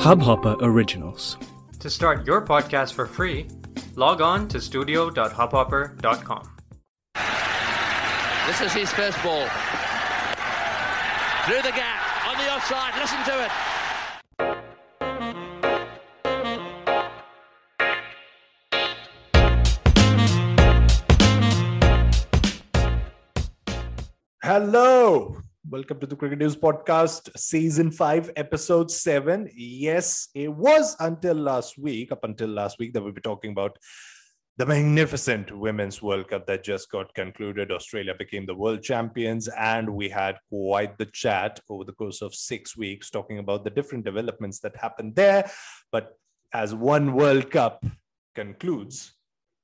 Hubhopper Originals. To start your podcast for free, log on to studio.hubhopper.com. This is his first ball. Through the gap, on the offside, listen to it. Hello. Welcome to the Cricket News Podcast, Season 5, Episode 7. Yes, it was until last week, up until last week, that we were talking about the magnificent Women's World Cup that just got concluded. Australia became the world champions, and we had quite the chat over the course of six weeks talking about the different developments that happened there. But as one World Cup concludes,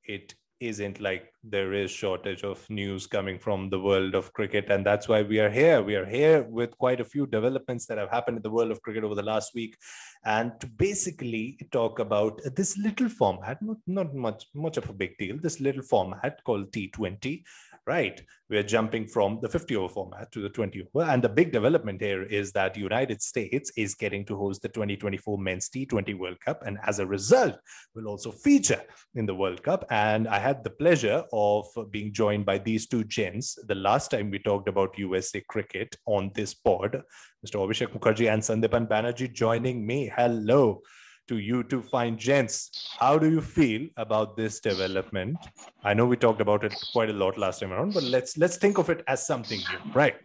it isn't like there is shortage of news coming from the world of cricket. And that's why we are here. We are here with quite a few developments that have happened in the world of cricket over the last week. And to basically talk about this little format not, not much much of a big deal this little format called t20 right. We're jumping from the 50 over format to the 20 over and the big development here is that the united states is getting to host the 2024 men's t20 world cup. And as a result will also feature in the world cup. And i had the pleasure of being joined by these two gents the last time we talked about usa cricket on this pod. Mr abhishek mukherjee and sandipan banerjee joining me. Hello to you two fine gents. How do you feel about this development? I know we talked about it quite a lot last time around, but let's let's think of it as something new, right?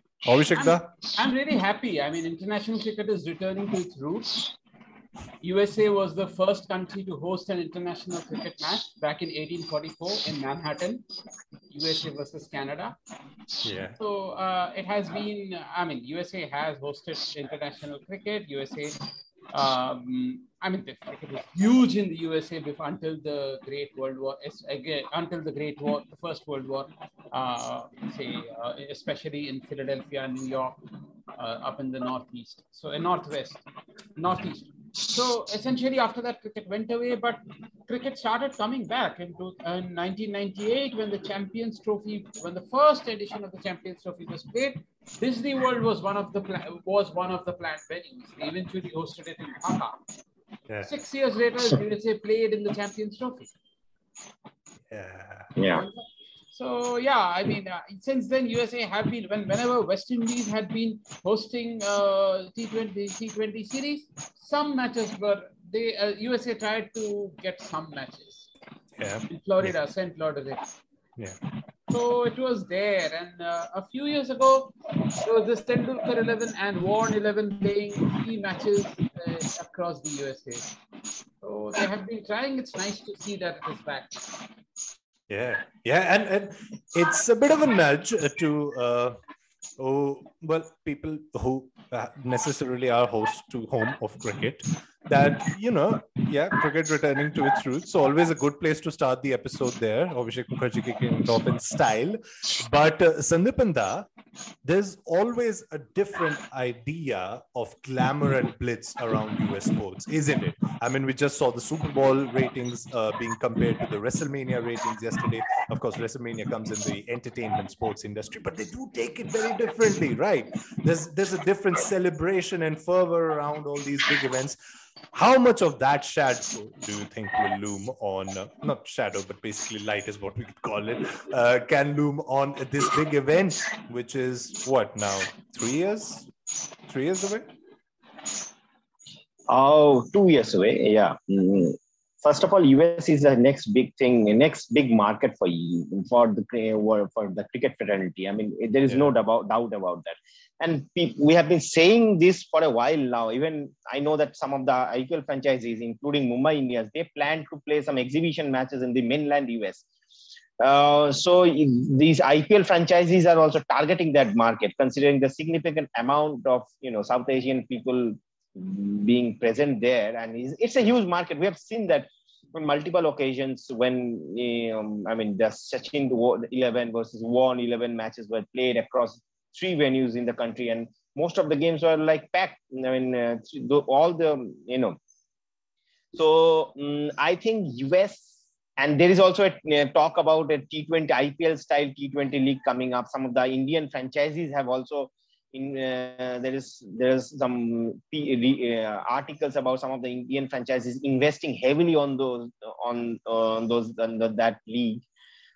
Da? I'm really happy. I mean, international cricket is returning to its roots. USA was the first country to host an international cricket match back in 1844 in Manhattan, USA versus Canada. Yeah. So uh, it has been, I mean, USA has hosted international cricket. USA, um, I mean, the was huge in the USA before, until the Great World War, again, until the Great War, the First World War, uh, say, uh, especially in Philadelphia, and New York, uh, up in the Northeast. So in Northwest, Northeast. So essentially, after that, cricket went away, but cricket started coming back in, two, in 1998 when the Champions Trophy, when the first edition of the Champions Trophy was played. Disney World was one of the was one of the planned venues. They eventually hosted it in Dhaka. Yeah. Six years later, USA played in the Champions Trophy. Yeah. Yeah. So yeah, I mean, uh, since then USA have been when whenever West Indies had been hosting uh, T20 T20 series, some matches were they uh, USA tried to get some matches Yeah. in Florida, St. Lauderdale. Yeah. So it was there, and uh, a few years ago, there was this Tendulkar 11 and Warne 11 playing three matches uh, across the USA. So they have been trying. It's nice to see that it is back. Yeah, yeah, and, and it's a bit of a nudge to uh, oh well people who uh, necessarily are host to home of cricket that you know yeah cricket returning to its roots. So always a good place to start the episode there Abhishek Mukherjee kicking it off in style. But uh, Sandipanda there's always a different idea of glamour and blitz around US sports isn't it? I mean we just saw the Super Bowl ratings uh, being compared to the WrestleMania ratings yesterday. Of course WrestleMania comes in the entertainment sports industry but they do take it very differently right? There's there's a different celebration and fervor around all these big events how much of that shadow do you think will loom on uh, not shadow but basically light is what we could call it uh, can loom on this big event which is what now three years three years away Oh, two years away. Yeah. Mm. First of all, US is the next big thing, next big market for you for the for the cricket fraternity. I mean, there is no doubt doubt about that. And we have been saying this for a while now. Even I know that some of the IPL franchises, including Mumbai Indians, they plan to play some exhibition matches in the mainland US. Uh, so these IPL franchises are also targeting that market, considering the significant amount of you know South Asian people being present there, and it's, it's a huge market. We have seen that on multiple occasions when um, I mean the Sachin 11 versus Warne 11 matches were played across three venues in the country, and most of the games were like packed. I mean, uh, all the you know. So um, I think US and there is also a talk about a T20 IPL style T20 league coming up. Some of the Indian franchises have also in uh, there is there is some uh, articles about some of the Indian franchises investing heavily on those on on those on the, that league.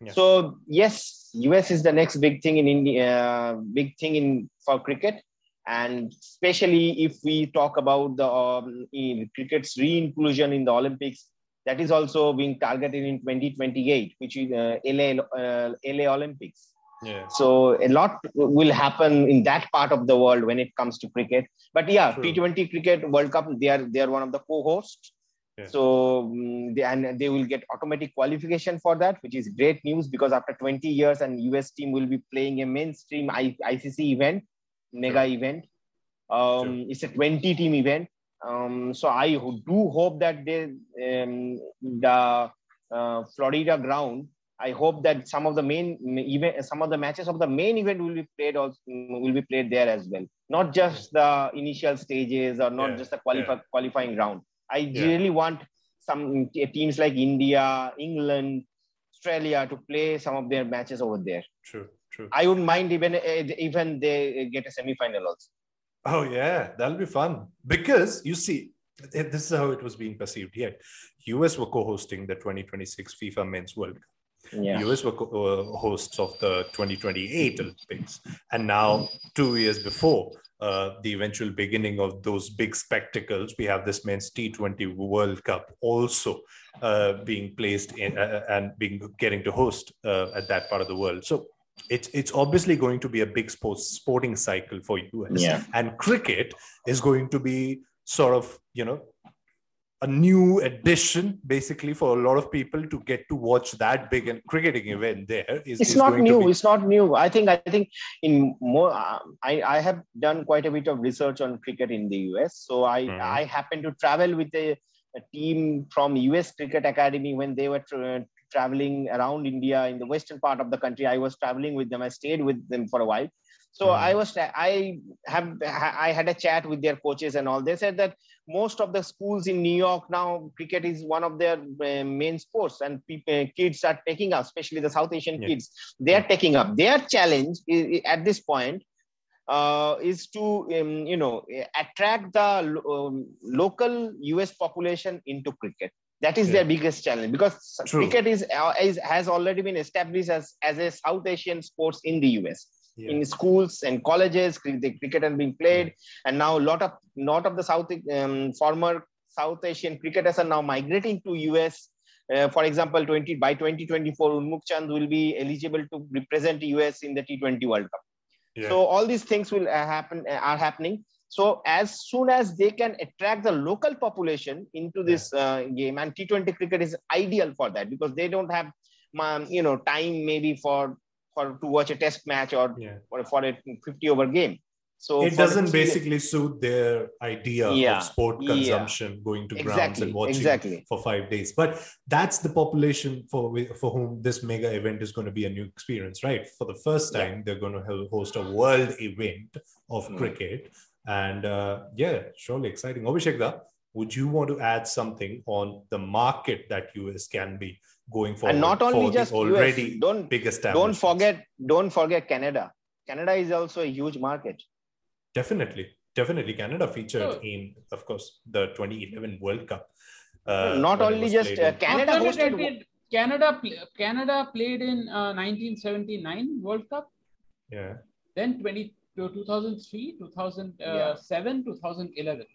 Yeah. So yes, US is the next big thing in India, big thing in for cricket, and especially if we talk about the um, cricket's re-inclusion in the Olympics, that is also being targeted in 2028, which is uh, LA uh, LA Olympics. Yeah. So a lot will happen in that part of the world when it comes to cricket. But yeah, True. T20 cricket World Cup, they are they are one of the co-hosts. Yeah. So um, they, and they will get automatic qualification for that, which is great news because after 20 years, and US team will be playing a mainstream I, ICC event, mega sure. event. Um, sure. It's a 20 team event. Um, so I do hope that they, um, the uh, Florida ground I hope that some of the main event, some of the matches of the main event will be played also will be played there as well. Not just the initial stages or not yeah. just the qualify, yeah. qualifying round. I yeah. really want some eh, teams like India, England, Australia to play some of their matches over there. True, true. I wouldn't mind even eh, even they eh, get a semi-final also. Oh yeah, that'll be fun because you see, this is how it was being perceived here. US were co-hosting the 2026 FIFA Men's World Cup yeah. US were uh, hosts of the 2028 Olympics. And now, two years before uh, the eventual beginning of those big spectacles, we have this men's T20 World Cup also uh, being placed in uh, and being getting to host uh, at that part of the world. So it's it's obviously going to be a big sports sporting cycle for US. Yeah. And cricket is going to be sort of, you know, a new addition basically for a lot of people to get to watch that big and cricketing event there is, it's is not new be... it's not new. I think i think in more uh, i i have done quite a bit of research on cricket in the us so i mm-hmm. i happen to travel with a, a, team from us cricket academy when they were tra- traveling around india in the western part of the country. I was traveling with them. I stayed with them for a while. So mm. i was i have i had a chat with their coaches and all. They said that most of the schools in new york now cricket is one of their uh, main sports and people, uh, kids are taking up especially the south asian yeah. kids they are taking up their challenge is, at this point uh, is to um, you know attract the um, local us population into cricket that is yeah. their biggest challenge because True. cricket is, uh, is has already been established as as a south asian sports in the us yeah. in schools and colleges the cricket has been played. And now a lot of lot of the south um, former south asian cricketers are now migrating to us uh, for example 20 by 2024 unmukt chand will be eligible to represent us in the t20 world cup. Yeah. so all these things will uh, happen uh, are happening. So as soon as they can attract the local population into this uh, game and t20 cricket is ideal for that because they don't have um, you know time maybe for for to watch a test match or yeah. for, for a 50 over game. So it doesn't basically suit their idea yeah. of sport consumption, yeah. going to exactly. grounds and watching exactly. for five days. But that's the population for for whom this mega event is going to be a new experience, right? For the first time, yeah. they're going to host a world event of mm. cricket, and uh, yeah, surely exciting. Abhishek, would you want to add something on the market that US can be? Going forward. And not only just already US, don't biggest don't forget don't forget Canada. Canada is also a huge market. Definitely, definitely, Canada featured in, of course, the 2011 World Cup. Uh, not only just uh, Canada hosted. Canada Canada played in uh, 1979 World Cup. Yeah. Then 20 2003, 2007, yeah. 2011.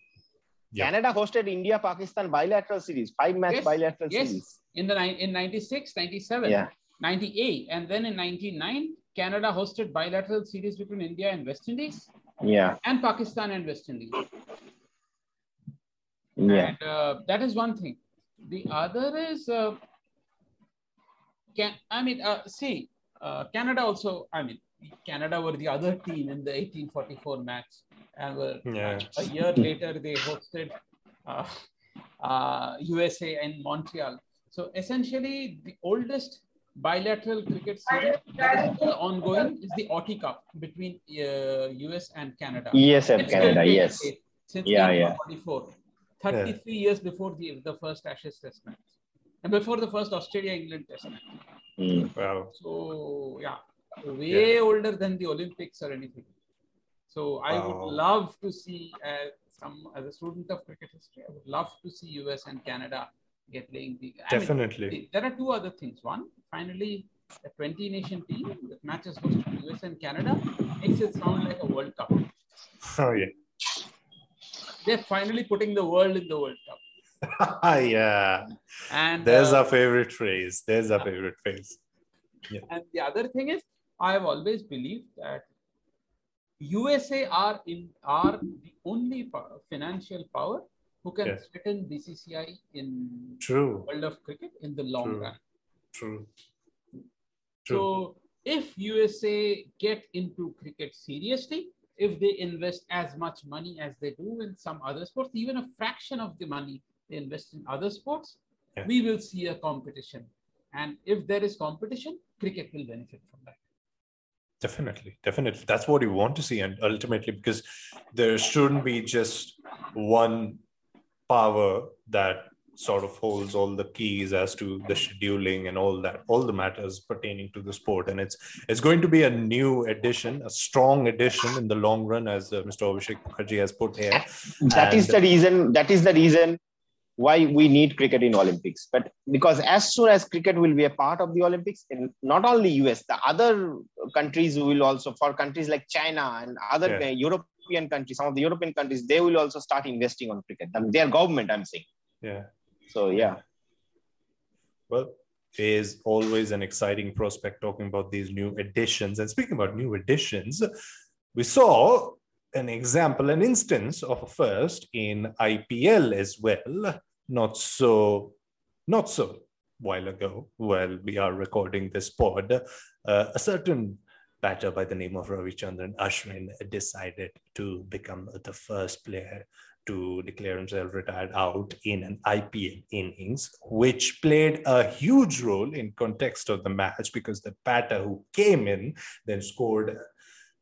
Yeah. Canada hosted India Pakistan bilateral series, five match yes. bilateral yes. series in the in 96, 97, yeah. 98, and then in 99, Canada hosted bilateral series between India and West Indies. Yeah. And Pakistan and West Indies. Yeah. And uh, that is one thing. The other is, uh, can I mean, uh, see, uh, Canada also, I mean, Canada were the other team in the 1844 match. And were, yeah. a year later, they hosted USA uh, in Montreal. So essentially, the oldest bilateral cricket series that is still ongoing is the Auty Cup between uh, US and Canada. Yes, and Canada, yes. Since yeah, yeah. 33 yeah. years before the, the first Ashes Test match. And before the first Australia-England Test match. Mm. Wow. So, yeah, way yeah. older than the Olympics or anything. So I Wow. would love to see, as some as a student of cricket history, I would love to see US and Canada get playing the. I mean, Definitely. there are two other things. One, finally, a 20 nation team that matches hosted to US and Canada makes it sound like a World Cup. Oh yeah. They're finally putting the world in the World Cup. yeah. And There's uh, our favorite phrase. There's our favorite phrase. And the other thing is, I have always believed that USA are in are the only financial power who can Yes. threaten BCCI in True. world of cricket in the long True. run. True. True. So if USA get into cricket seriously, if they invest as much money as they do in some other sports, even a fraction of the money they invest in other sports, Yeah. we will see a competition. And if there is competition, cricket will benefit from that. Definitely, definitely. That's what you want to see, and ultimately, because there shouldn't be just one power that sort of holds all the keys as to the scheduling and all that, all the matters pertaining to the sport. And it's it's going to be a new addition, a strong addition in the long run, as uh, Mr. Abhishek Mukherjee has put here. That is And- the reason. That is the reason why we need cricket in Olympics. But because as soon as cricket will be a part of the Olympics, in not only US, the other countries will also, for countries like China and other Yeah. uh, European countries, some of the European countries, they will also start investing on cricket. I mean, their government, I'm saying. Yeah. So yeah. Well, is always an exciting prospect talking about these new additions. And speaking about new additions, we saw an example, an instance of a first in IPL as well. Not so, not so while ago, while we are recording this pod, uh, a certain batter by the name of Ravichandran Ashwin decided to become the first player to declare himself retired out in an IPL innings, which played a huge role in context of the match because the batter who came in then scored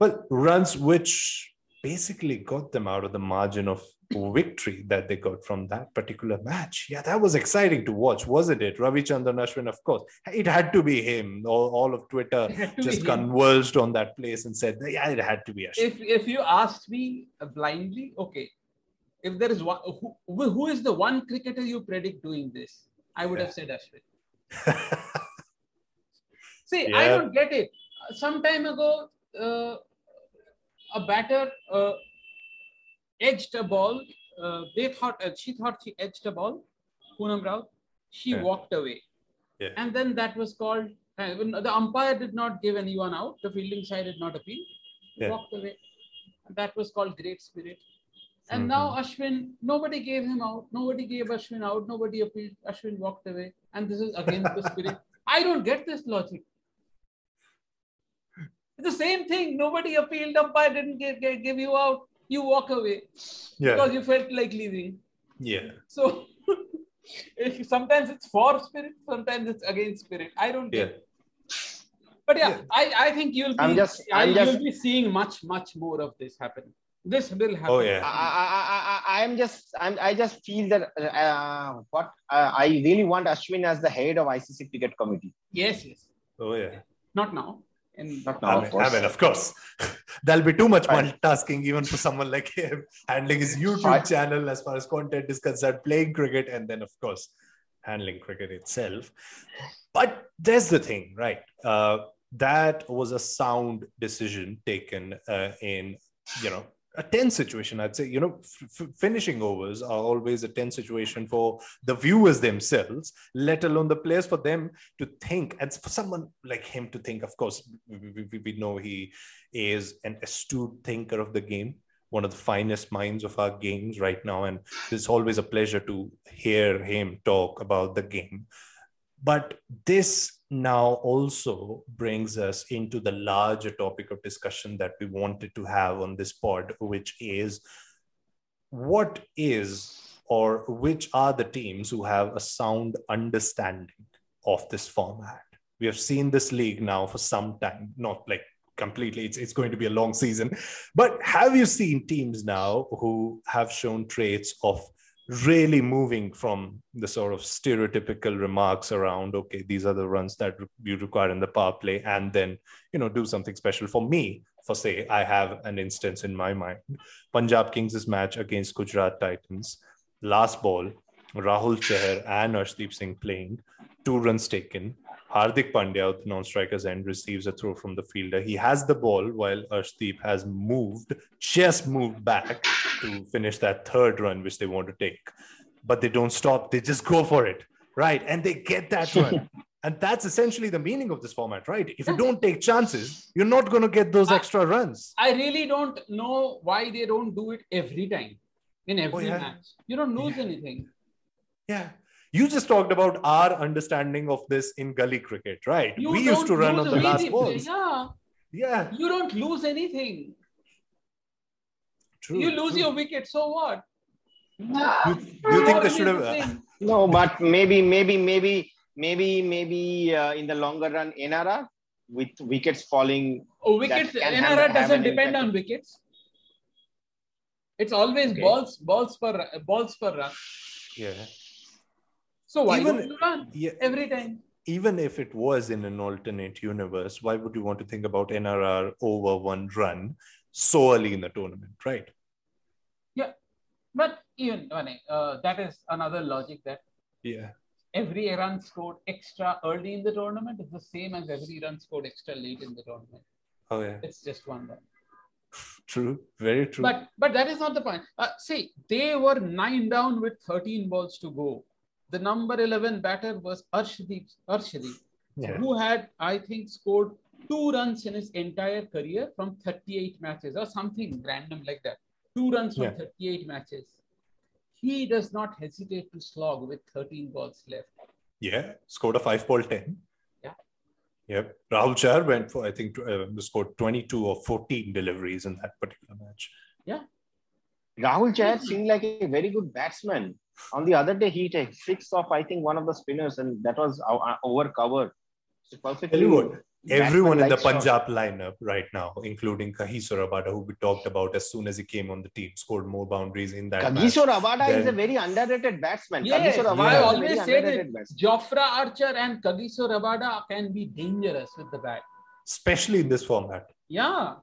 well runs which basically got them out of the margin of victory that they got from that particular match. Yeah, that was exciting to watch, wasn't it? Ravi Chandran Ashwin, of course. It had to be him. All, all of Twitter It had to just be him. on that place and said, yeah, it had to be Ashwin. if if you asked me uh, blindly, okay, if there is one, who, who is the one cricketer you predict doing this? I would have said Ashwin. See, I don't get it. Some time ago, uh, a batter uh, edged a ball. Uh, they thought uh, she thought she edged a ball. Poonam Raut. She Yeah. walked away, Yeah. and then that was called. Uh, the umpire did not give anyone out. The fielding side did not appeal. Yeah. walked away. That was called great spirit. And Mm-hmm. now Ashwin, nobody gave him out. Nobody gave Ashwin out. Nobody appealed. Ashwin walked away. And this is against the spirit. I don't get this logic. It's the same thing. Nobody appealed. Umpire didn't give, give, give you out. You walk away yeah. because you felt like leaving. Yeah. So sometimes it's for spirit, sometimes it's against spirit. I don't get Yeah. it. But yeah, Yeah. I, I think you'll be I'm just- I, I'm just- you'll be seeing much, much more of this happening. This will happen. Oh, yeah. I, I, I, I, I'm just, I'm, I just feel that uh, what uh, I really want Ashwin as the head of ICC Cricket Committee. Yes, yes. Oh, yeah. Not now. And Not now, I of mean, course. I mean, of course, there'll be too much Fine. multitasking even for someone like him, handling his YouTube Fine. channel as far as content is concerned, playing cricket, and then, of course, handling cricket itself. But there's the thing, right? Uh, that was a sound decision taken uh, in, you know, a tense situation. I'd say, you know, f- finishing overs are always a tense situation for the viewers themselves, let alone the players for them to think and for someone like him to think of course we, we, we know he is an astute thinker of the game one of the finest minds of our games right now and it's always a pleasure to hear him talk about the game but this now also brings us into the larger topic of discussion that we wanted to have on this pod which is what is or which are the teams who have a sound understanding of this format. We have seen this league now for some time, not like completely, it's, it's going to be a long season. But have you seen teams now who have shown traits of really moving from the sort of stereotypical remarks around, okay, these are the runs that you require in the power play, and then, you know, do something special? For me, for say, I have an instance in my mind. Punjab Kings' match against Gujarat Titans, last ball, Rahul Chahar and Arshdeep Singh playing, two runs taken. Hardik Pandya at the non-striker's end receives a throw from the fielder. He has the ball while Arshdeep has moved, just moved back to finish that third run, which they want to take. But they don't stop. They just go for it, right? And they get that run. and that's essentially the meaning of this format, right? If you don't take chances, you're not going to get those extra runs. I really don't know why they don't do it every time in oh, every Oh, yeah. match. You don't lose anything. Yeah. You just talked about our understanding of this in gully cricket, right? You we used to run on the last anything. balls. Yeah, Yeah, you don't lose anything. true. you lose true. your wicket, so what? You, you think they should have? uh, No, but maybe, maybe, maybe, maybe, maybe uh, in the longer run, NRR with wickets falling. Oh, wickets. can NRR doesn't depend on wickets. It's always Okay. balls, balls per balls per run. yeah. So why Even- don't you run Yeah. every time? Even if it was in an alternate universe, why would you want to think about NRR over one run so early in the tournament, right? Yeah, but even uh, that is another logic that Yeah. every run scored extra early in the tournament is the same as every run scored extra late in the tournament. Oh yeah. It's just one run. True. Very true. But but that is not the point. Uh, see, they were nine down with 13 balls to go. The number 11 batter was Arshdeep, Arshdeep yeah. who had, I think, scored two runs in his entire career from 38 matches or something random like that. Two runs from Yeah. 38 matches. He does not hesitate to slog with 13 balls left. Yeah. Scored a five ball 10. Yeah. Yep. Rahul Chahar went for, I think, uh, scored 22 or 14 deliveries in that particular match. Yeah. Rahul Chahar seemed like a very good batsman. On the other day, he hit a six off, I think, one of the spinners, and that was over cover. So perfectly. Tell everyone in the batsman-like shot. Punjab lineup right now, including Kagiso Rabada, who we talked about as soon as he came on the team, scored more boundaries in that match. Kagiso Rabada is a very underrated batsman. Yes, Kagiso Rabada I always very said underrated it. batsman. Jofra Archer and Kagiso Rabada can be dangerous with the bat. especially in this format. Yeah.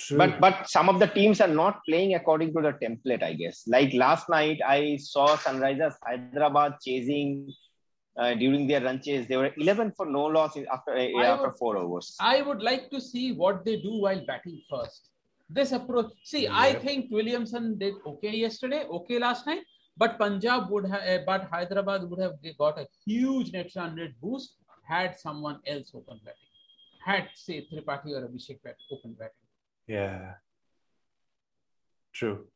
True. But but some of the teams are not playing according to the template, I guess. Like last night, I saw Sunrisers Hyderabad chasing uh, during their run chase. They were 11 for no loss after uh, after would- four overs. I would like to see what they do while batting first. This approach, see, I think Williamson did okay yesterday, okay last night, but Punjab would have, uh, but Hyderabad would have got a huge net run rate boost had someone else open batting, had say Tripathi or Abhishek bat, open batting. Yeah. True.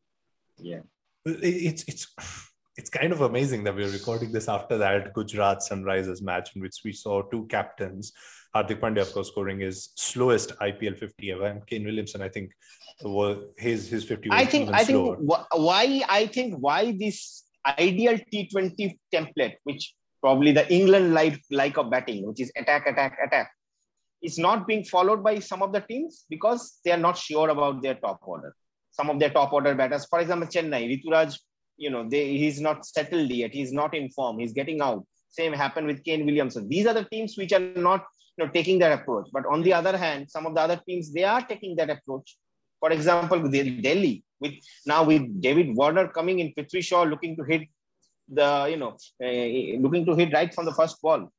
Yeah. It- It's it's it's kind of amazing that we're recording this after that Gujarat Sunrisers match in which we saw two captains. Hardik Pandya, of course, scoring his slowest IPL 50 ever, and Kane Williamson, I think, was his his 50 was I think I think slower. why I think why this ideal T20 template, which probably the England like like of batting, which is attack, attack, attack, is not being followed by some of the teams because they are not sure about their top order. Some of their top order batters, for example, Chennai, Ruturaj, you know, they, he's not settled yet. He's not in form. He's getting out. Same happened with Kane Williamson. These are the teams which are not you know, taking that approach. But on the other hand, some of the other teams they are taking that approach. For example, with Delhi, with now with David Warner coming in, Prithvi Shaw looking to hit the you know uh, looking to hit right from the first ball.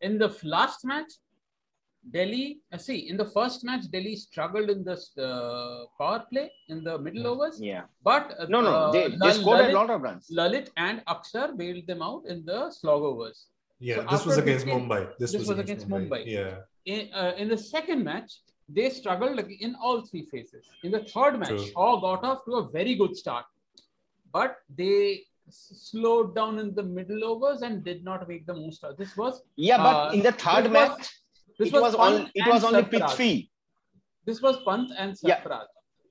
In the last match, Delhi, uh, see, in the first match, Delhi struggled in the uh, power play in the middle overs, Yeah. but uh, No, no, uh, they, they Lal- scored Lalit- a lot of runs. Lalit and Akshar bailed them out in the slog overs. Yeah, So this was against 15 Mumbai. This, this was against Mumbai. Yeah, In, uh, in the second match, they struggled in all three phases. In the third match, True. Shaw got off to a very good start, but they slowed down in the middle overs and did not make the most of this was Yeah, but Uh, in the third this was- match, this it was, Pant on, it and was only Sarfaraz. Prithvi. This was Pant and Yeah.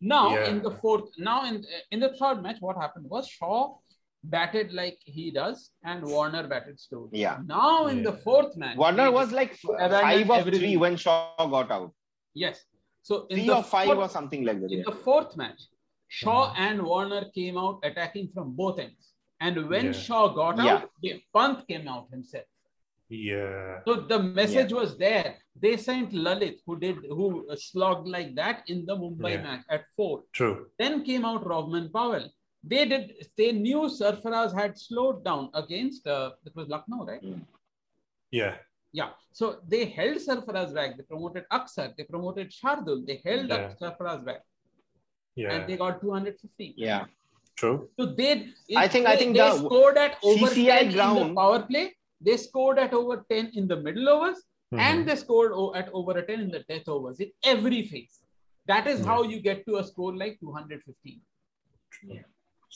Now Yeah. in the fourth, now in in the third match, what happened was Shaw batted like he does, and Warner batted slowly. Yeah. Now in the fourth match, Warner was like five of everything. three when Shaw got out. yes. So in Three the or five fourth, or something like that. in yeah. the fourth match, Shaw and Warner came out attacking from both ends, and when Yeah. Shaw got out, the Pant came out himself. Yeah. So the message was there. They sent Lalit, who did who slogged like that in the Mumbai Yeah. match at four. True. Then came out Rovman Powell. They did. They knew Sarfaraz had slowed down against. Uh, it was Lucknow, right? Yeah. Yeah. So they held Sarfaraz back. They promoted Akshar. They promoted Shardul. They held Yeah. up Sarfaraz back, Yeah. and they got 250. Yeah. True. So they, I think- I think they the scored at over CCI 10 in the ground- power play. They scored at over 10 in the middle overs, Mhm. and they scored at over a 10 in the death overs in every phase. That is how you get to a score like 215.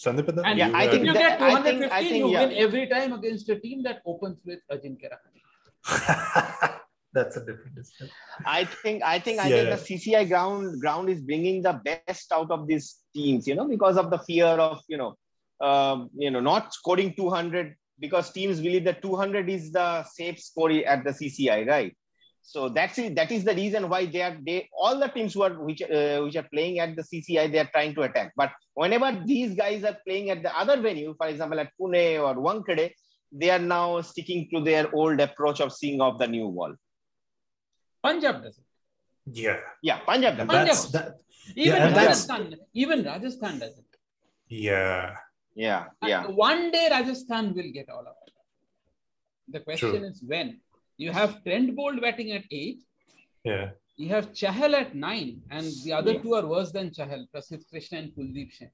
Sandipada, And Yeah, you I if think you that- get I think- 215, I think, you yeah. win every time against a team that opens with Ajinkya Rahane. that's a different discussion. I think I think I think the CCI ground ground is bringing the best out of these teams, you know, because of the fear of you know, um, you know, not scoring 200 because teams believe that 200 is the safe score at the CCI, right? So that's it. That is the reason why they are they all the teams who are which uh, which are playing at the CCI they are trying to attack. But whenever these guys are playing at the other venue, for example at Pune or Wankhede, they are now sticking to their old approach of seeing off the new wall. Punjab does it. Yeah. Yeah, Punjab. does. And Punjab. that's that. Even and that's- Rajasthan, even Rajasthan does it. Yeah. Yeah, yeah. And One day Rajasthan will get all of it. The question True. is when. You have Trent Boult batting at eight. Yeah. You have Chahal at nine, and the other Yeah. two are worse than Chahal, Prasidh Krishna and Kuldeep Singh.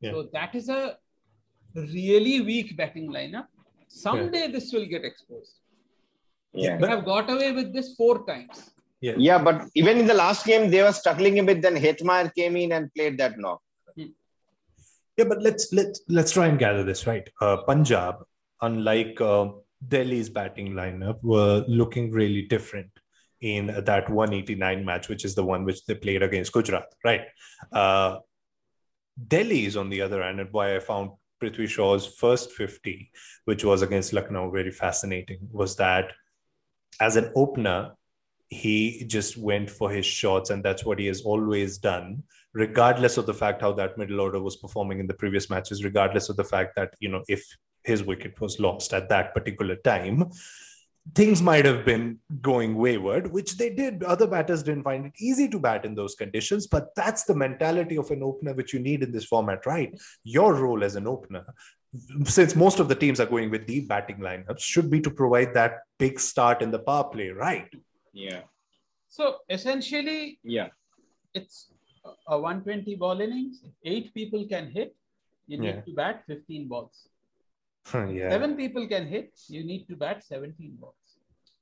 Yeah. So that is a really weak batting lineup. Someday this will get exposed. Yeah. They have got away with this four times. Yeah. Yeah, but even in the last game, they were struggling a bit. Then Hetmyer came in and played that knock. Yeah, but let's let's let's try and gather this right. Uh, Punjab, unlike uh, Delhi's batting lineup, were looking really different in that 189 match, which is the one which they played against Gujarat, right? Uh, Delhi is on the other hand, and why I found Prithvi Shaw's first 50, which was against Lucknow, very fascinating, was that as an opener, he just went for his shots, and that's what he has always done regardless of the fact how that middle order was performing in the previous matches, regardless of the fact that, you know, if his wicket was lost at that particular time, things might have been going wayward, which they did. Other batters didn't find it easy to bat in those conditions, but that's the mentality of an opener which you need in this format, right? Your role as an opener, since most of the teams are going with deep batting lineups, should be to provide that big start in the power play, right? Yeah. So essentially, Yeah. it's a 120 ball innings. Eight people can hit, you need Yeah. to bat 15 balls. yeah. Seven people can hit, you need to bat 17 balls.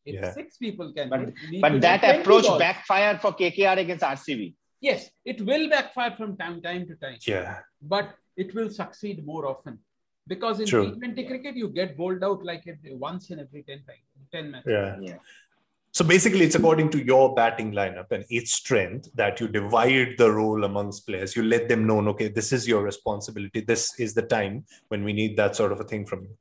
If Yeah. six people can But- hit, you need to But that approach balls. backfired for KKR against RCB. Yes, it will backfire from time, time to time, Yeah. but it will succeed more often. Because in True. T20 cricket, you get bowled out like it once in every 10 times, 10 matches. Yeah. Yeah. So basically, it's according to your batting lineup and its strength that you divide the role amongst players. You let them know, okay, this is your responsibility. This is the time when we need that sort of a thing from you.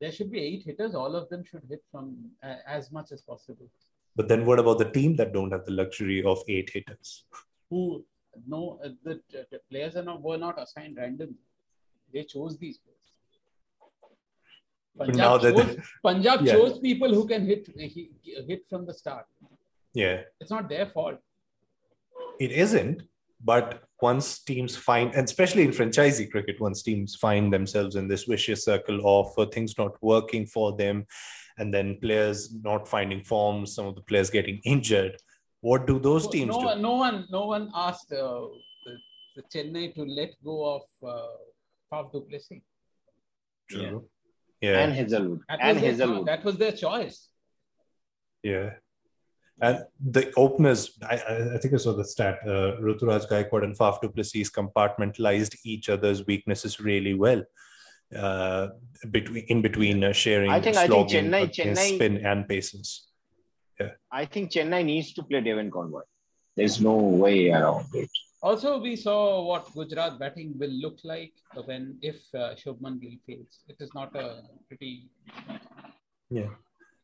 There should be eight hitters. All of them should hit from uh, as much as possible. But then what about the team that don't have the luxury of eight hitters? Who no, uh, the, the players are not were not assigned randomly. They chose these players. But Punjab, now that- chose, Punjab Yeah. chose people who can hit he- hit from the start. Yeah, It's not their fault. it isn't. But once teams find, and especially in franchisee cricket, once teams find themselves in this vicious circle of uh, things not working for them, and then players not finding form, some of the players getting injured, what do those No- teams no, do? one, no one, no one asked uh, the, the Chennai to let go of uh, Faf du Plessis. True. Yeah. And Hazlewood. That And was their, Hazlewood. that was their choice. Yeah. And the openers, I, I I think I saw the stat. Uh, Ruturaj Gaikwad and Faf du Plessis compartmentalized each other's weaknesses really well. Uh, between in between uh, sharing, I think- I think Chennai- Chennai- spin and paces. I think Chennai needs to play Devon Conway. There's no way around it. Also, we saw what Gujarat batting will look like when if uh, Shubman Gill fails. It is not a pretty. Yeah,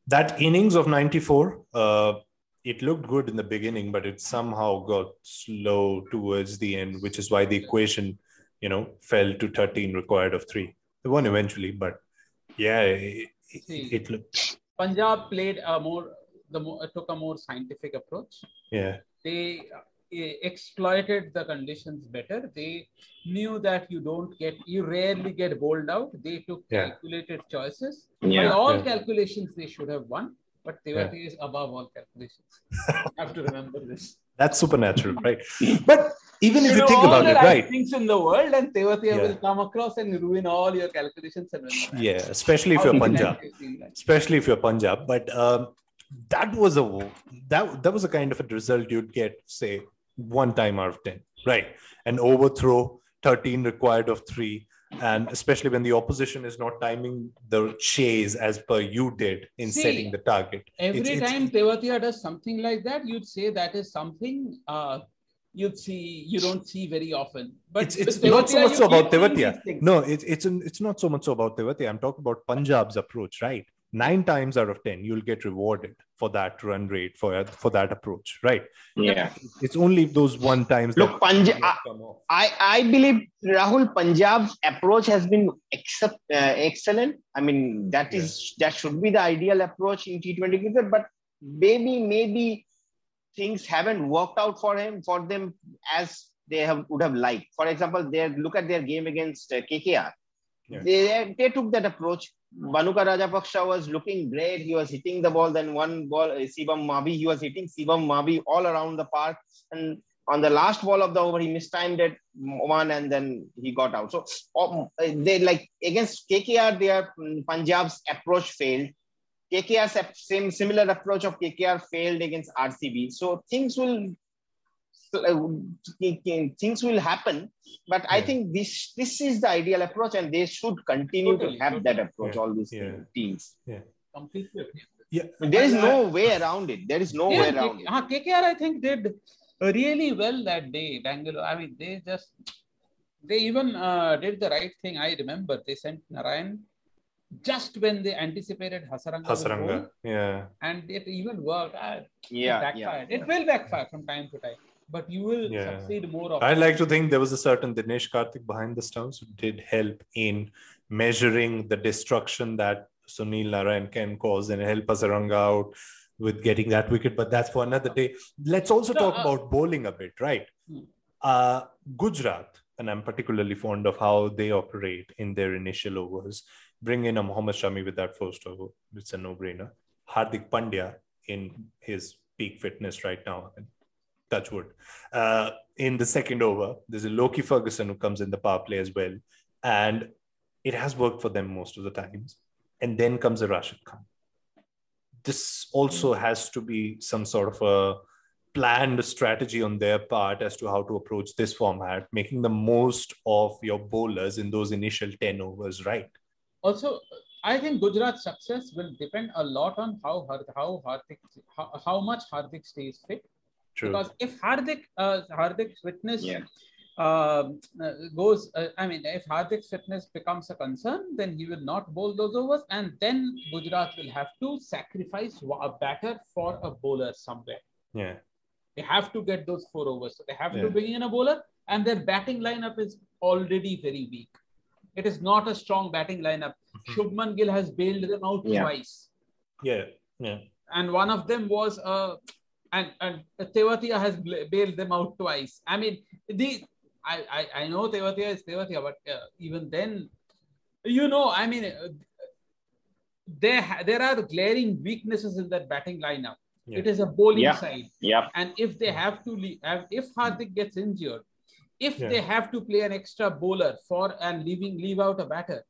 that innings of '94, uh, it looked good in the beginning, but it somehow got slow towards the end, which is why the equation, you know, fell to 13 required of three. They won eventually, but yeah, it, See. it looked Punjab played a more the more, took a more scientific approach. Yeah. They exploited the conditions better. They knew that you don't get, you rarely get bowled out. They took Yeah. calculated choices. Yeah. By all Yeah. calculations, they should have won. But Tewati is above all calculations. have to remember this. That's supernatural, right? But even if you, think all about the it, right right? things in the world, and Tewatia Yeah. will come across and ruin all your calculations and. Yeah, especially if How you're can Punjab. I feel that? especially if you're Punjab. But um, that was a that that was a kind of a result you'd get, say, one time out of ten, right? An overthrow, thirteen required of three, and especially when the opposition is not timing the chase as per you did in See, setting the target. Every It's- it's- time Tewatia does something like that, you'd say that is something uh, you'd see you don't see very often. But it's it's not so much so about keep seeing Tewatia. these things. No, it's it's an, it's not so much so about Tewatia. I'm talking about Punjab's approach, right? Nine times out of ten, you'll get rewarded for that run rate for for that approach, right? Yeah. It's only those one times. Look, Punjab. you come off. I, I believe Rahul Punjab's approach has been except, uh, excellent. I mean, that is that should be the ideal approach in T20 cricket. But maybe maybe things haven't worked out for him for them as they have would have liked. For example, they look at their game against uh, KKR. They they took that approach. Bhanuka Rajapaksa was looking great. He was hitting the ball. Then one ball, uh, Shivam Mavi, he was hitting Shivam Mavi all around the park. And on the last ball of the over, he mistimed it one and then he got out. So um, they like against KKR, their mm, Punjab's approach failed. KKR's same similar approach of KKR failed against RCB. So things will things will happen. But I think this this is the ideal approach, and they should continue Totally, to have that approach. Yeah. All these Yeah. teams. Completely. Yeah, There is no way around it. There is no way around K- it. uh, KKR, I think, did really well that day. Bangalore. I mean, they just they even uh, did the right thing. I remember they sent Narayan just when they anticipated Hasaranga, would bowl, Hasaranga. Yeah. and it even worked. Uh, it Yeah, backfired. yeah. It will backfire from time to time, but you will Yeah. succeed more. often. I like to think there was a certain Dinesh Karthik behind the stumps who did help in measuring the destruction that Sunil Narayan can cause and help Hasaranga out with getting that wicket. But that's for another day. Let's also No, talk uh, about bowling a bit, right? Hmm. Uh, Gujarat, and I'm particularly fond of how they operate in their initial overs. Bring in a Mohammad Shami with that first over. It's a no-brainer. Hardik Pandya in his peak fitness right now. Touch wood. Uh, in the second over, there's a Lockie Ferguson who comes in the power play as well. And it has worked for them most of the times. And then comes a Rashid Khan. This also has to be some sort of a planned strategy on their part as to how to approach this format, making the most of your bowlers in those initial 10 overs, right? Also, I think Gujarat's success will depend a lot on how how Hardik how, how much Hardik stays fit. True. Because if Hardik uh, Hardik's fitness Yeah. um, uh, goes, uh, I mean, if Hardik's fitness becomes a concern, then he will not bowl those overs, and then Gujarat will have to sacrifice a batter for a bowler somewhere. yeah. They have to get those four overs. So they have Yeah. to bring in a bowler, and their batting lineup is already very weak. It is not a strong batting lineup. Mhm. Shubman Gill has bailed them out Yeah. twice, Yeah. Yeah. and one of them was uh, and and Tewatia has bailed them out twice. I mean, the I I, I know Tewatia is Tewatia, but uh, even then, you know, I mean, uh, there there are glaring weaknesses in that batting lineup. Yeah. It is a bowling Yeah. side. Yep. And if they have to leave, if Hardik gets injured, if Yeah. they have to play an extra bowler for and leaving leave out a batter,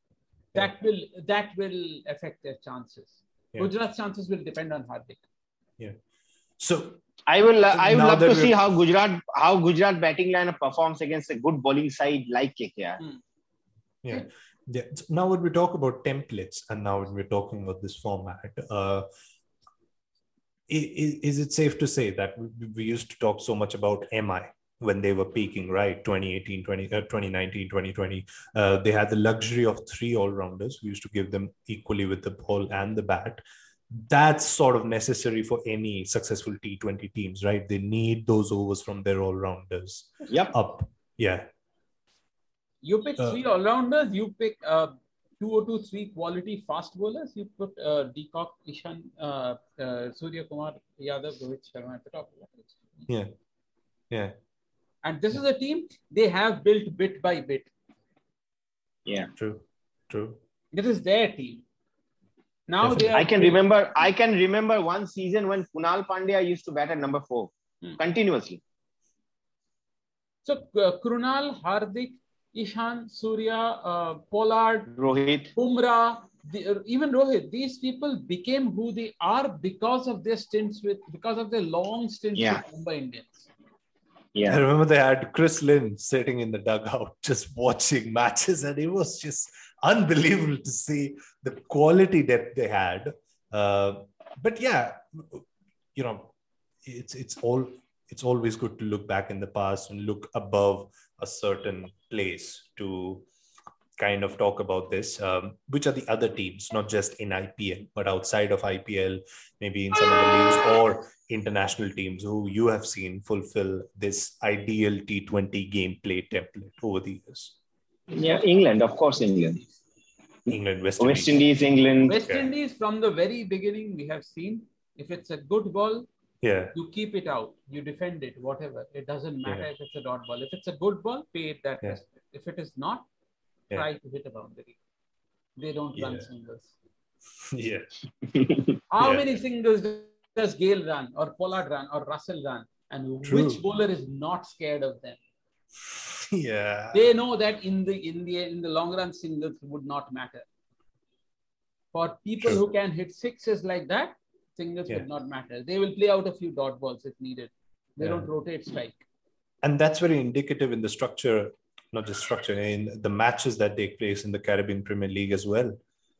that will that will affect their chances. Yeah. Gujarat's chances will depend on Hardik. So I will. Uh, I would love to see how Gujarat how Gujarat batting lineup performs against a good bowling side like KKR. Yeah. Yeah. So now when we talk about templates and now when we're talking about this format, uh, i- i- is it safe to say that we, we used to talk so much about MI when they were peaking, right? 2018, 20, uh, 2019, 2020. Uh, they had the luxury of three all rounders. We used to give them equally with the ball and the bat. That's sort of necessary for any successful T20 teams, right? They need those overs from their all rounders Yep. up. Yeah. You pick Uh, three all-rounders. You pick uh, 2023 quality fast bowlers, you put uh, Deepak, Ishan, uh, uh, Surya Kumar, Yadav, Rohit Sharma at the top. Yeah. Yeah. And this is a team they have built bit by bit. Yeah. True. True. This is their team. Now they are I can remember. I can remember one season when Krunal Pandya used to bat at number four Hmm. continuously. So uh, Krunal, Hardik, Ishan, Surya, uh, Pollard, Rohit. Umra, the, uh, even Rohit, these people became who they are because of their stints with, because of their long stints Yeah. with Mumbai Indians. Yeah. I remember they had Chris Lynn sitting in the dugout just watching matches, and it was just unbelievable to see the quality that they had. Uh, but yeah, you know, it's it's all it's always good to look back in the past and look above a certain place to kind of talk about this. Um, which are the other teams, not just in IPL, but outside of IPL, maybe in some of the leagues or international teams who you have seen fulfill this ideal T20 gameplay template over the years? Yeah. England, of course, England. England, West, West Indies, England. West Okay. Indies, from the very beginning, we have seen if it's a good ball, Yeah, you keep it out, you defend it, whatever. It doesn't matter Yeah. if it's a dot ball. If it's a good ball, pay it that Yeah. respect. If it is not, Yeah. try to hit a boundary. They don't run Yeah. singles. yeah, How Yeah. many singles does Gayle run, or Pollard run, or Russell run? And True. which bowler is not scared of them? Yeah. They know that in the in the in the long run, singles would not matter. For people True. who can hit sixes like that, singles Yeah. would not matter. They will play out a few dot balls if needed. They Yeah. don't rotate strike. and that's very indicative in the structure, not just structure, in the matches that take place in the Caribbean Premier League as well.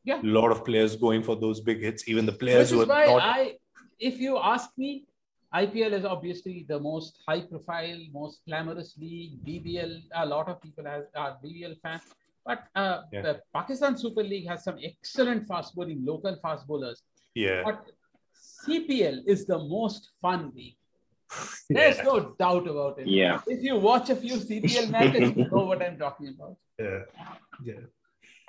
Yeah. A lot of players going for those big hits, even the players Which who are why not. I, if you ask me, IPL is obviously the most high profile, most glamorous league. BBL, a lot of people has, are BBL fans. But uh, Yeah. the Pakistan Super League has some excellent fast bowling, local fast bowlers. yeah, But CPL is the most fun league. There's yeah, no doubt about it. Yeah. If you watch a few CPL matches, you know what I'm talking about. yeah, yeah.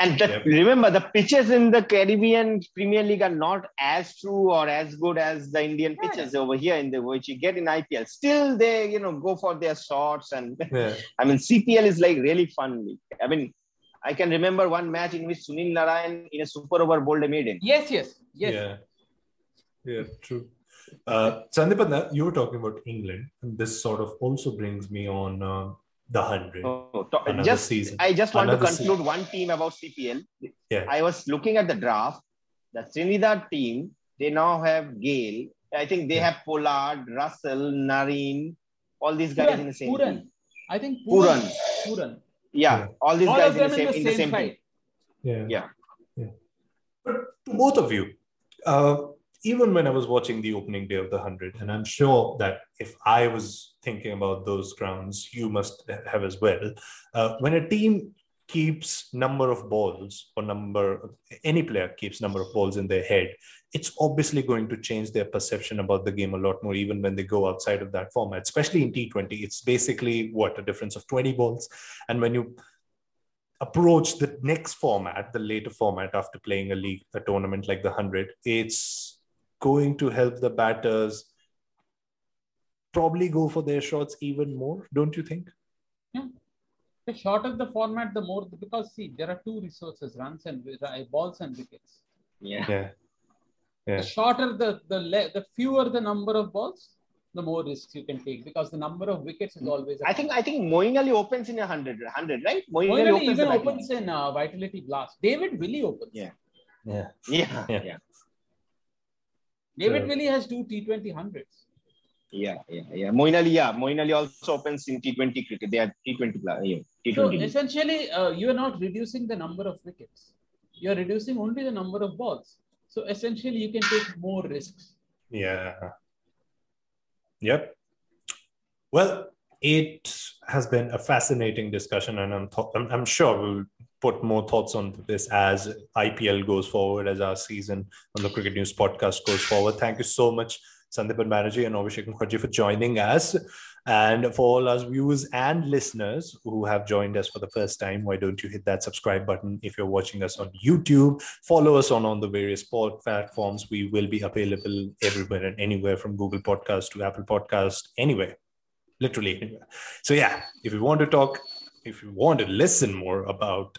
And the, Yep. remember, the pitches in the Caribbean Premier League are not as true or as good as the Indian Yeah. pitches over here in the which you get in IPL. Still, they you know go for their shots, and yeah. I mean CPL is like really fun league. I mean, I can remember one match in which Sunil Narine in a super over bowled a maiden. Yes, yes, yes. Yeah. Yeah, true. Uh, Sandipanda, you were talking about England, and this sort of also brings me on uh, the 100. Oh, to- Another just season. I just want Another to conclude one team about CPL. Yeah. I was looking at the draft. The Trinidad team, they now have Gayle. I think they Yeah. have Pollard, Russell, Narine, all these guys in the same Pooran. team. I think Pooran. Pooran. Pooran. Yeah, Yeah. all these All guys of in the same, in the same, team. Yeah. Yeah. Yeah. But to both of you, uh, even when I was watching the opening day of the 100, and I'm sure that if I was thinking about those grounds, you must have as well. Uh, when a team keeps number of balls or number, any player keeps number of balls in their head, it's obviously going to change their perception about the game a lot more, even when they go outside of that format, especially in T20. It's basically what a difference of 20 balls. And when you approach the next format, the later format after playing a league, a tournament like the 100, it's going to help the batters probably go for their shots even more, don't you think? Yeah. The shorter the format, the more because see, there are two resources: runs and balls and wickets. Yeah. Yeah. Yeah. The shorter the the le- the fewer the number of balls, the more risks you can take because the number of wickets is always. I think I think Moeen Ali opens in a hundred, hundred, right? Moeen Moeen Ali Ali opens the even opens in uh, Vitality Blast. David Willey opens. Yeah. Yeah. Yeah, Yeah. yeah, David So- Willey has two T20 hundreds. yeah, yeah, yeah. Moeen Ali, yeah, Moeen Ali also opens in T20 cricket. They are T20 pla- yeah, T20. So essentially, uh, you are not reducing the number of wickets. You are reducing only the number of balls. So essentially, you can take more risks. Yeah. Yep. Well, it has been a fascinating discussion, and I'm, th- I'm, I'm sure we'll put more thoughts on this as IPL goes forward, as our season on the Cricket News podcast goes forward. Thank you so much, Sandeep Banerjee and Abhishek Mukherjee, for joining us. And for all our viewers and listeners who have joined us for the first time, why don't you hit that subscribe button if you're watching us on YouTube? Follow us on on the various platforms. We will be available everywhere and anywhere from Google Podcast to Apple Podcast, anywhere, literally anywhere. So yeah, if you want to talk, if you want to listen more about